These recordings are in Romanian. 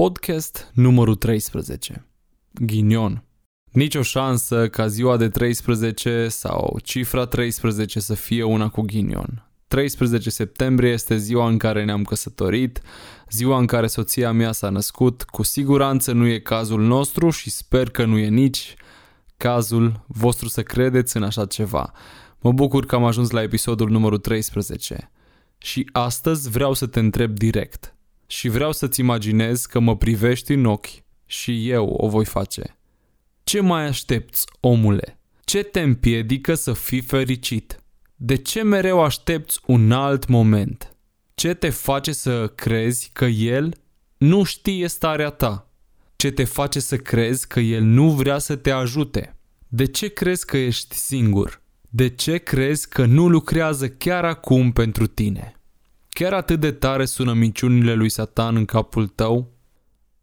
Podcast numărul 13. Ghinion. Nici o șansă ca ziua de 13 sau cifra 13 să fie una cu ghinion. 13 septembrie este ziua în care ne-am căsătorit, ziua în care soția mea s-a născut. Cu siguranță nu e cazul nostru și sper că nu e nici cazul vostru să credeți în așa ceva. Mă bucur că am ajuns la episodul numărul 13. Și astăzi vreau să te întreb direct și vreau să-ți imaginez că mă privești în ochi și eu o voi face. Ce mai aștepți, omule? Ce te împiedică să fii fericit? De ce mereu aștepți un alt moment? Ce te face să crezi că el nu știe starea ta? Ce te face să crezi că el nu vrea să te ajute? De ce crezi că ești singur? De ce crezi că nu lucrează chiar acum pentru tine? Chiar atât de tare sună minciunile lui Satan în capul tău?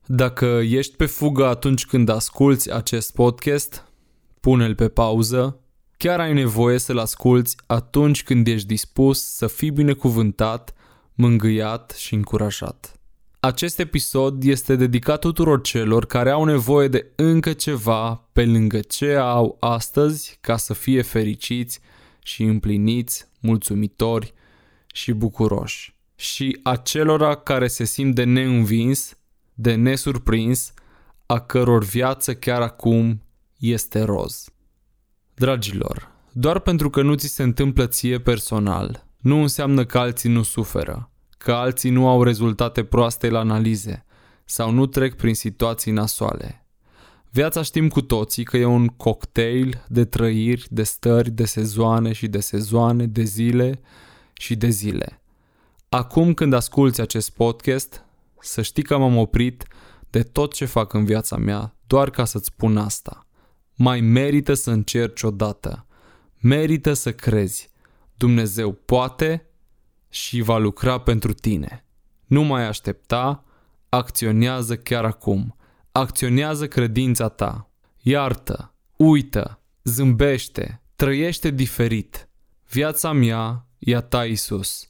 Dacă ești pe fugă atunci când asculți acest podcast, pune-l pe pauză. Chiar ai nevoie să-l asculți atunci când ești dispus să fii binecuvântat, mângâiat și încurajat. Acest episod este dedicat tuturor celor care au nevoie de încă ceva pe lângă ce au astăzi ca să fie fericiți și împliniți, mulțumitori și bucuroși. Și acelora care se simt de neînvins, de nesurprins, a căror viață chiar acum este roz. Dragilor, doar pentru că nu ți se întâmplă ție personal, nu înseamnă că alții nu suferă, că alții nu au rezultate proaste la analize sau nu trec prin situații nasoale. Viața știm cu toții că e un cocktail de trăiri, de stări, de sezoane și de sezoane, de zile, și de zile. Acum când asculți acest podcast, să știi că m-am oprit de tot ce fac în viața mea doar ca să-ți spun asta. Mai merită să încerci odată. Merită să crezi. Dumnezeu poate și va lucra pentru tine. Nu mai aștepta, acționează chiar acum. Acționează credința ta. Iartă, uită, zâmbește, trăiește diferit. Viața mea e a ta, Isus.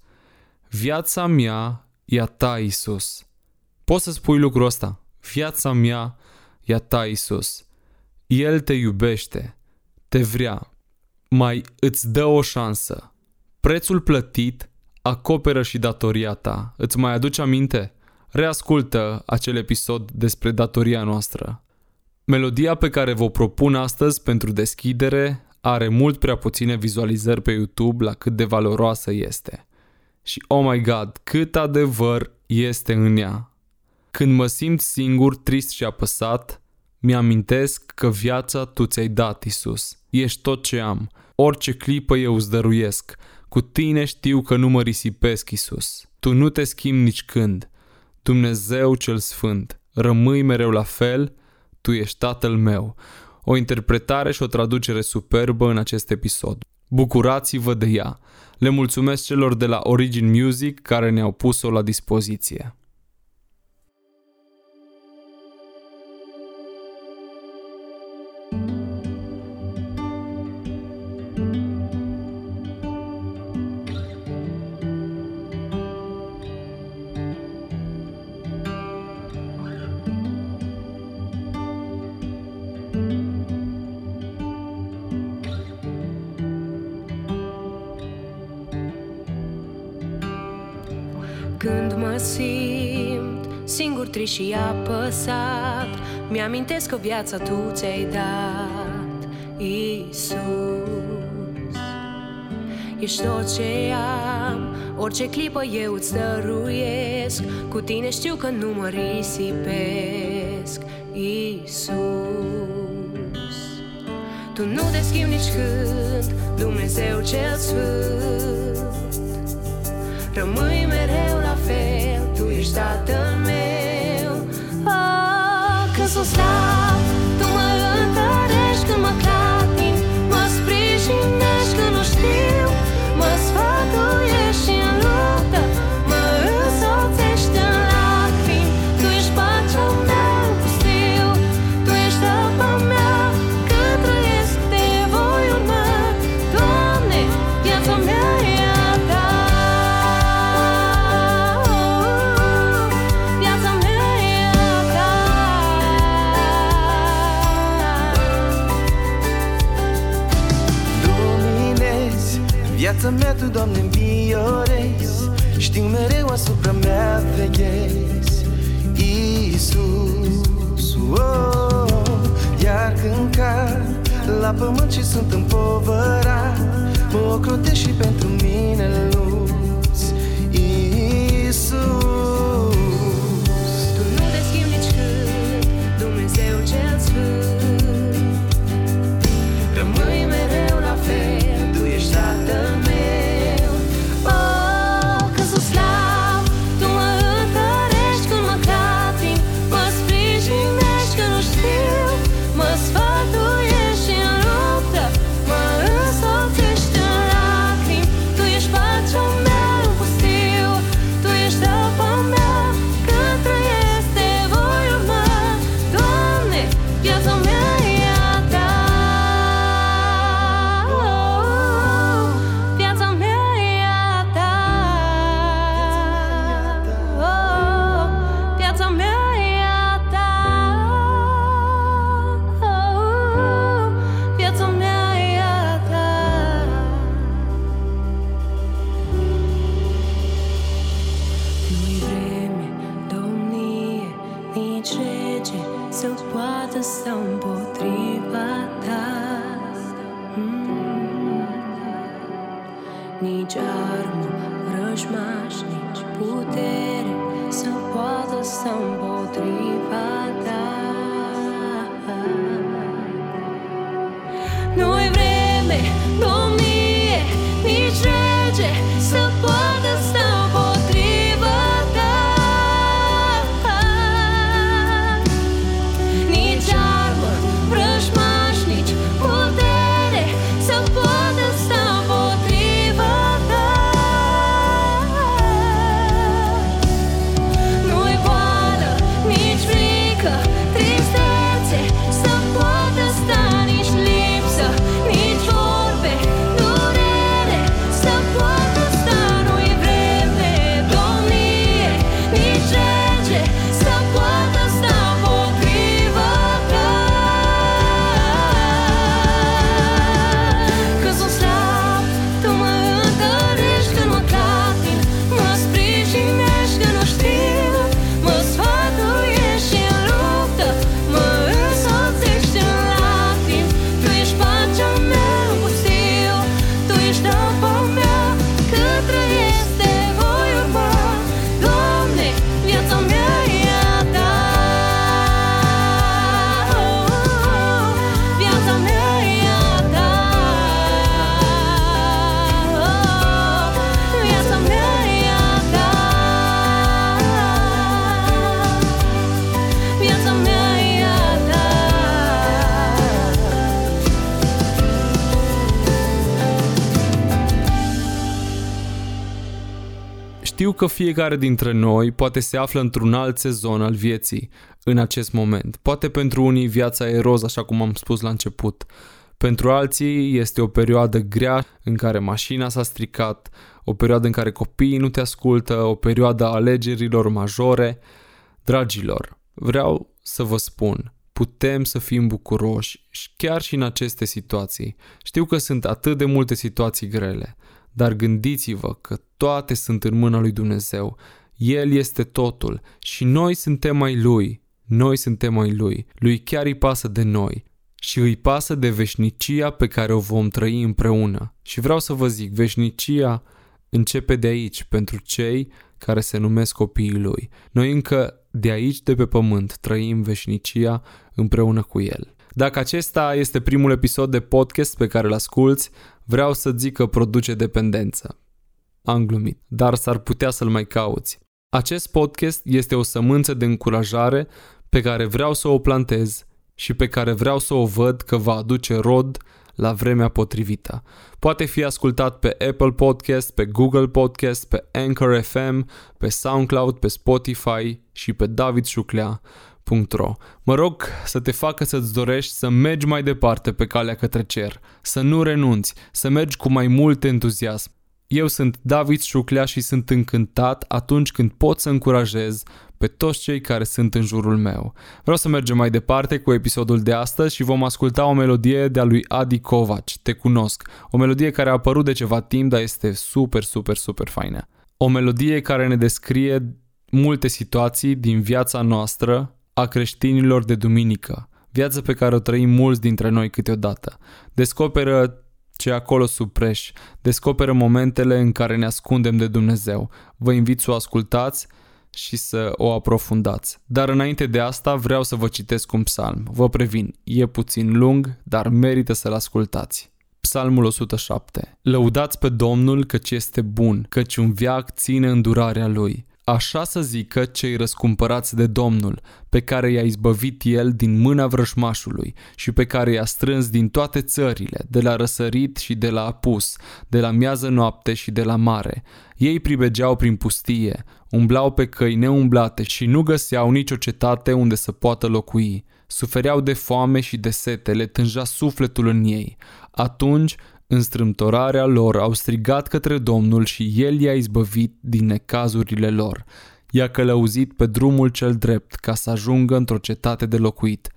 Viața mea e a ta, Isus. Poți să spui lucrul ăsta. Viața mea e a ta, Isus. El te iubește, te vrea, mai îți dă o șansă. Prețul plătit acoperă și datoria ta. Îți mai aduce aminte? Reascultă acel episod despre datoria noastră. Melodia pe care vă propun astăzi pentru deschidere are mult prea puține vizualizări pe YouTube la cât de valoroasă este. Și oh my god, cât adevăr este în ea. Când mă simt singur, trist și apăsat, mi-amintesc că viața tu ți-ai dat, Isus. Ești tot ce am. Orice clipă eu îți dăruiesc. Cu tine știu că nu mă risipesc, Isus. Tu nu te schimbi nici când. Dumnezeu cel Sfânt, rămâi mereu la fel, tu ești Tatăl meu o interpretare și o traducere superbă în acest episod. Bucurați-vă de ea! Le mulțumesc celor de la Origin Music care ne-au pus-o la dispoziție. Mi-amintesc că viața Tu ți-ai dat, Iisus. Ești tot ce am, orice clipă eu îți dăruiesc. Cu Tine știu că nu mă risipesc, Iisus. Tu nu te schimbi nici când, Dumnezeu cel Sfânt. Rămâi mereu la fel Tu ești tatăl meu ah, Când tu, Doamne, nici rege Să poată să împotriva ta Mm. Nici armă, vrăjmaș, nici putere Să poată să împotriva ta Nu-i vreme, domnie, nici rege Să că fiecare dintre noi poate se află într-un alt sezon al vieții în acest moment. Poate pentru unii viața e roz, așa cum am spus la început. Pentru alții este o perioadă grea în care mașina s-a stricat, o perioadă în care copiii nu te ascultă, o perioadă a alegerilor majore. Dragilor, vreau să vă spun, putem să fim bucuroși și chiar și în aceste situații. Știu că sunt atât de multe situații grele, dar gândiți-vă că toate sunt în mâna lui Dumnezeu. El este totul și noi suntem ai Lui. Noi suntem ai Lui. Lui chiar îi pasă de noi și îi pasă de veșnicia pe care o vom trăi împreună. Și vreau să vă zic, veșnicia începe de aici pentru cei care se numesc copiii Lui. Noi încă de aici, de pe pământ, trăim veșnicia împreună cu El. Dacă acesta este primul episod de podcast pe care îl asculți, vreau să zic că produce dependență. Am glumit, dar s-ar putea să-l mai cauți. Acest podcast este o sămânță de încurajare pe care vreau să o plantez și pe care vreau să o văd că va aduce rod la vremea potrivită. Poate fi ascultat pe Apple Podcast, pe Google Podcast, pe Anchor FM, pe SoundCloud, pe Spotify și pe davidșuclea.ro Mă rog să te facă să-ți dorești să mergi mai departe pe calea către cer, să nu renunți, să mergi cu mai mult entuziasm. Eu sunt David Șuclea și sunt încântat atunci când pot să încurajez pe toți cei care sunt în jurul meu. Vreau să mergem mai departe cu episodul de astăzi și vom asculta o melodie de-a lui Adi Kovac, Te cunosc. O melodie care a apărut de ceva timp, dar este super, super, super faină. O melodie care ne descrie multe situații din viața noastră a creștinilor de duminică. Viața pe care o trăim mulți dintre noi câteodată. Descoperă ce acolo sub preș. Descoperă momentele în care ne ascundem de Dumnezeu. Vă invit să o ascultați și să o aprofundați. Dar înainte de asta vreau să vă citesc un psalm. Vă previn, e puțin lung, dar merită să-l ascultați. Psalmul 107 Lăudați pe Domnul căci este bun, căci un viac ține îndurarea lui. Așa să zică cei răscumpărați de Domnul, pe care i-a izbăvit el din mâna vrășmașului și pe care i-a strâns din toate țările, de la răsărit și de la apus, de la miază noapte și de la mare. Ei pribegeau prin pustie, umblau pe căi neumblate și nu găseau nicio cetate unde să poată locui. Sufereau de foame și de sete, le tânja sufletul în ei. Atunci în strâmtorarea lor au strigat către Domnul și El i-a izbăvit din necazurile lor. I-a călăuzit pe drumul cel drept ca să ajungă într-o cetate de locuit.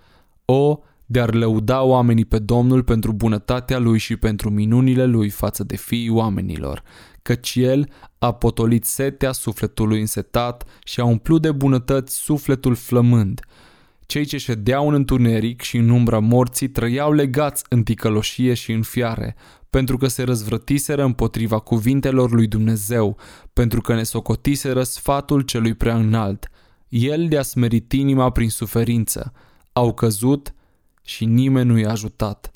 O, de-ar lăuda oamenii pe Domnul pentru bunătatea Lui și pentru minunile Lui față de fiii oamenilor, căci El a potolit setea sufletului însetat și a umplut de bunătăți sufletul flămând. Cei ce ședeau în întuneric și în umbra morții trăiau legați în ticăloșie și în fiare, pentru că se răzvrătiseră împotriva cuvintelor lui Dumnezeu, pentru că ne socotiseră sfatul celui prea înalt. El le-a smerit inima prin suferință. Au căzut și nimeni nu i-a ajutat.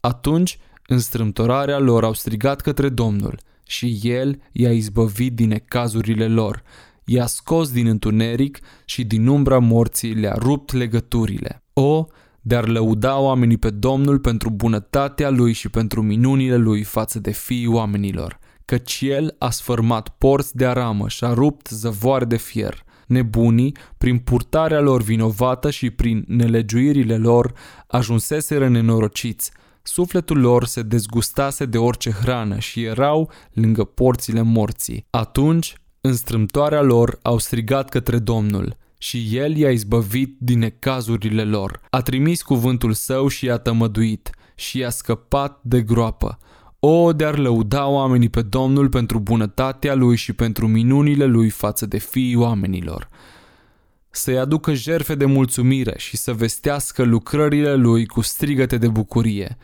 Atunci, în strâmtorarea lor au strigat către Domnul și El i-a izbăvit din necazurile lor. I-a scos din întuneric și din umbra morții le-a rupt legăturile. O, de a lăuda oamenii pe Domnul pentru bunătatea Lui și pentru minunile Lui față de fiii oamenilor, căci El a sfărmat porți de aramă și a rupt zăvoare de fier. Nebunii, prin purtarea lor vinovată și prin nelegiuirile lor, ajunseseră nenorociți. Sufletul lor se dezgustase de orice hrană și erau lângă porțile morții. Atunci, în strâmtoarea lor, au strigat către Domnul – și el i-a izbăvit din necazurile lor. A trimis cuvântul său și i-a tămăduit și i-a scăpat de groapă. O, de-ar lăuda oamenii pe Domnul pentru bunătatea lui și pentru minunile lui față de fiii oamenilor. Să-i aducă jerfe de mulțumire și să vestească lucrările lui cu strigăte de bucurie.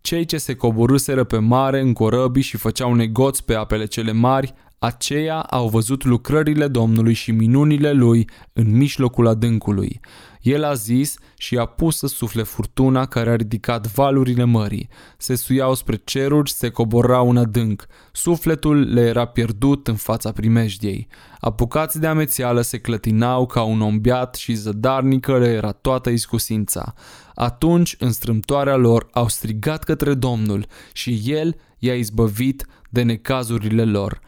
Cei ce se coborâseră pe mare în corăbii și făceau negoți pe apele cele mari aceia au văzut lucrările Domnului și minunile lui în mijlocul adâncului. El a zis și a pus să sufle furtuna care a ridicat valurile mării. Se suiau spre ceruri, se coborau în adânc. Sufletul le era pierdut în fața primejdiei. Apucați de amețeală se clătinau ca un om beat și zădarnică le era toată iscusința. Atunci, în strâmtoarea lor, au strigat către Domnul și El i-a izbăvit de necazurile lor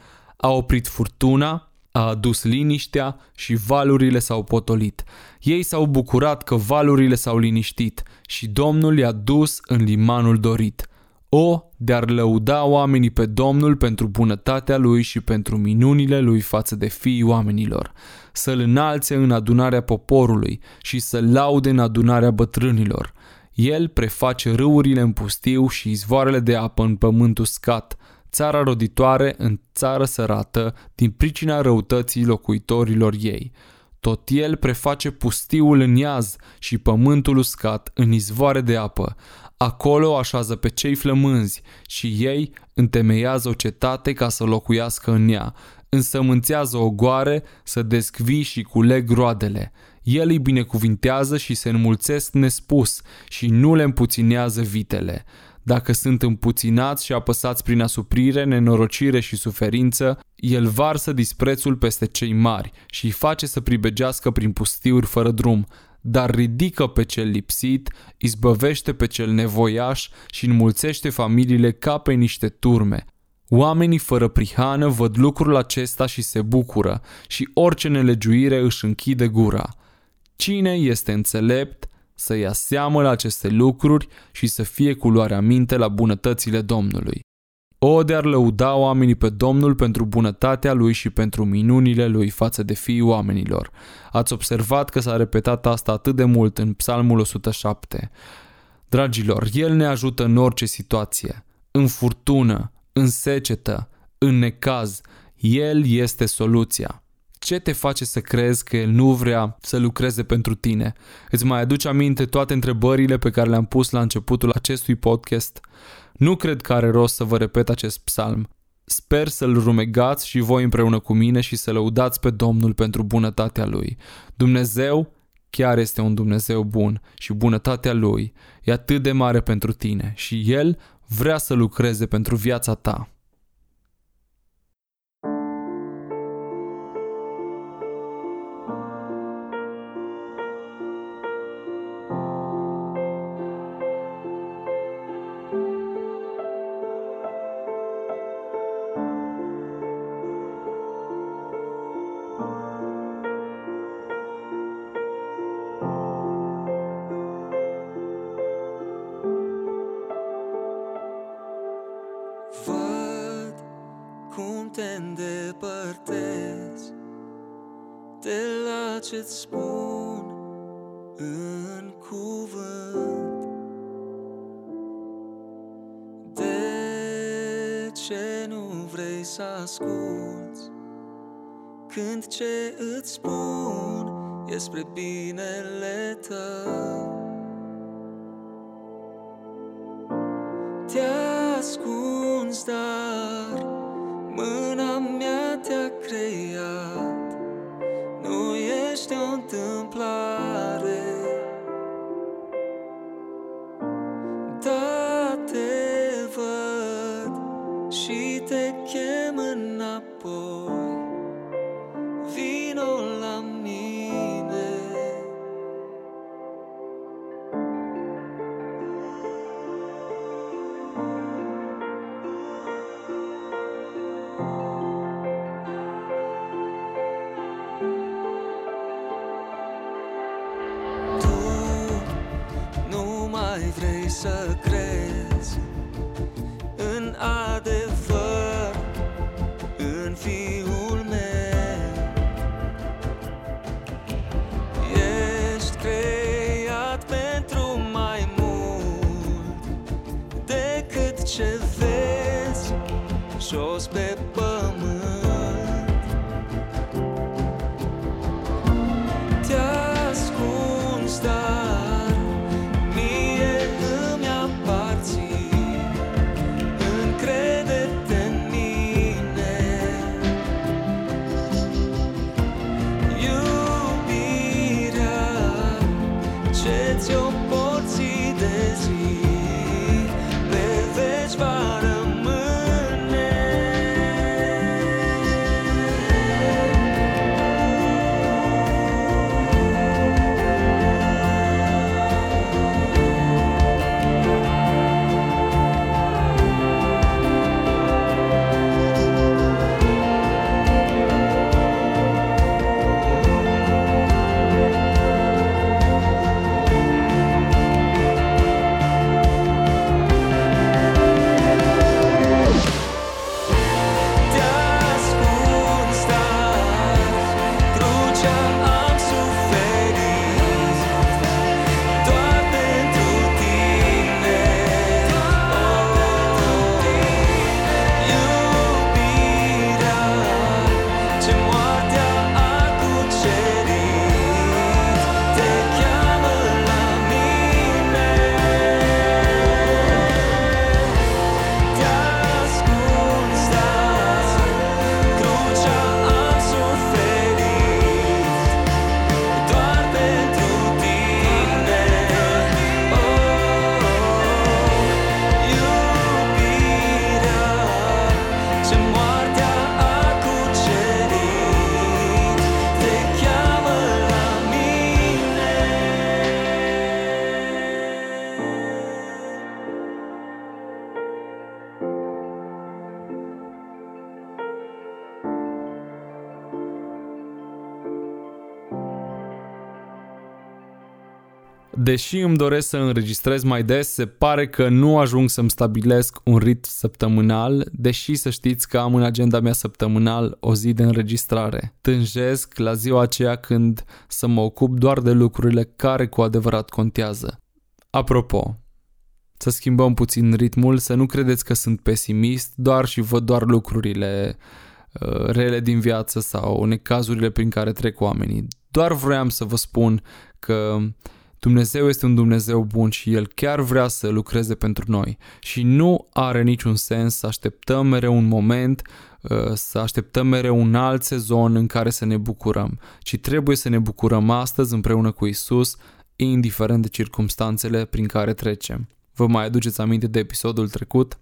a oprit furtuna, a adus liniștea și valurile s-au potolit. Ei s-au bucurat că valurile s-au liniștit și Domnul i-a dus în limanul dorit. O, de-ar lăuda oamenii pe Domnul pentru bunătatea lui și pentru minunile lui față de fiii oamenilor, să-l înalțe în adunarea poporului și să-l laude în adunarea bătrânilor. El preface râurile în pustiu și izvoarele de apă în pământ uscat, țara roditoare în țară sărată din pricina răutății locuitorilor ei. Tot el preface pustiul în iaz și pământul uscat în izvoare de apă. Acolo așează pe cei flămânzi și ei întemeiază o cetate ca să locuiască în ea. Însămânțează o goare să descvi și culeg roadele. El îi binecuvintează și se înmulțesc nespus și nu le împuținează vitele. Dacă sunt împuținați și apăsați prin asuprire, nenorocire și suferință, el varsă disprețul peste cei mari și îi face să pribegească prin pustiuri fără drum, dar ridică pe cel lipsit, izbăvește pe cel nevoiaș și înmulțește familiile ca pe niște turme. Oamenii fără prihană văd lucrul acesta și se bucură și orice nelegiuire își închide gura. Cine este înțelept să ia seamă la aceste lucruri și să fie cu luarea minte la bunătățile Domnului. O de ar lăuda oamenii pe Domnul pentru bunătatea lui și pentru minunile lui față de fiii oamenilor. Ați observat că s-a repetat asta atât de mult în Psalmul 107. Dragilor, El ne ajută în orice situație, în furtună, în secetă, în necaz. El este soluția. Ce te face să crezi că El nu vrea să lucreze pentru tine? Îți mai aduci aminte toate întrebările pe care le-am pus la începutul acestui podcast? Nu cred că are rost să vă repet acest psalm. Sper să-l rumegați și voi împreună cu mine și să lăudați pe Domnul pentru bunătatea Lui. Dumnezeu chiar este un Dumnezeu bun și bunătatea Lui e atât de mare pentru tine și El vrea să lucreze pentru viața ta. De la ce-ți spun în cuvânt. De ce nu vrei să asculți când ce îți spun e spre binele tău? Deși îmi doresc să înregistrez mai des, se pare că nu ajung să-mi stabilesc un ritm săptămânal, deși să știți că am în agenda mea săptămânal o zi de înregistrare. Tânjesc la ziua aceea când să mă ocup doar de lucrurile care cu adevărat contează. Apropo, să schimbăm puțin ritmul, să nu credeți că sunt pesimist doar și văd doar lucrurile uh, rele din viață sau necazurile prin care trec oamenii. Doar vreau să vă spun că Dumnezeu este un Dumnezeu bun și El chiar vrea să lucreze pentru noi și nu are niciun sens să așteptăm mereu un moment, uh, să așteptăm mereu un alt sezon în care să ne bucurăm, ci trebuie să ne bucurăm astăzi împreună cu Isus, indiferent de circumstanțele prin care trecem. Vă mai aduceți aminte de episodul trecut?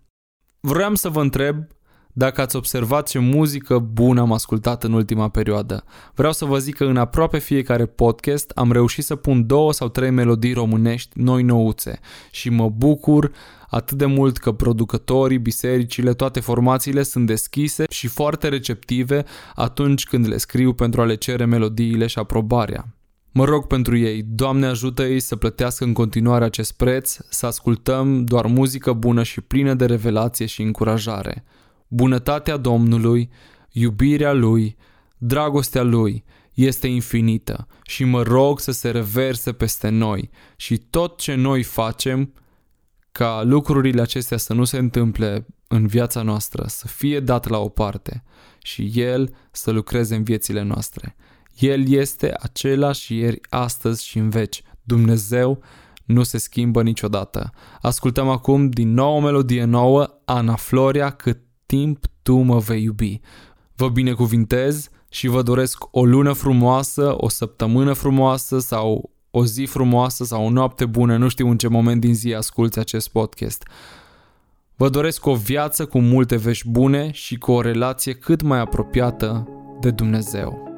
Vreau să vă întreb dacă ați observat ce muzică bună am ascultat în ultima perioadă. Vreau să vă zic că în aproape fiecare podcast am reușit să pun două sau trei melodii românești noi nouțe și mă bucur atât de mult că producătorii, bisericile, toate formațiile sunt deschise și foarte receptive atunci când le scriu pentru a le cere melodiile și aprobarea. Mă rog pentru ei, Doamne ajută-i să plătească în continuare acest preț, să ascultăm doar muzică bună și plină de revelație și încurajare. Bunătatea Domnului, iubirea Lui, dragostea Lui este infinită și mă rog să se reverse peste noi și tot ce noi facem ca lucrurile acestea să nu se întâmple în viața noastră, să fie dat la o parte și El să lucreze în viețile noastre. El este același ieri, astăzi și în veci. Dumnezeu nu se schimbă niciodată. Ascultăm acum din nou o melodie nouă, Ana Floria, cât timp tu mă vei iubi. Vă binecuvintez și vă doresc o lună frumoasă, o săptămână frumoasă sau o zi frumoasă sau o noapte bună, nu știu în ce moment din zi asculți acest podcast. Vă doresc o viață cu multe vești bune și cu o relație cât mai apropiată de Dumnezeu.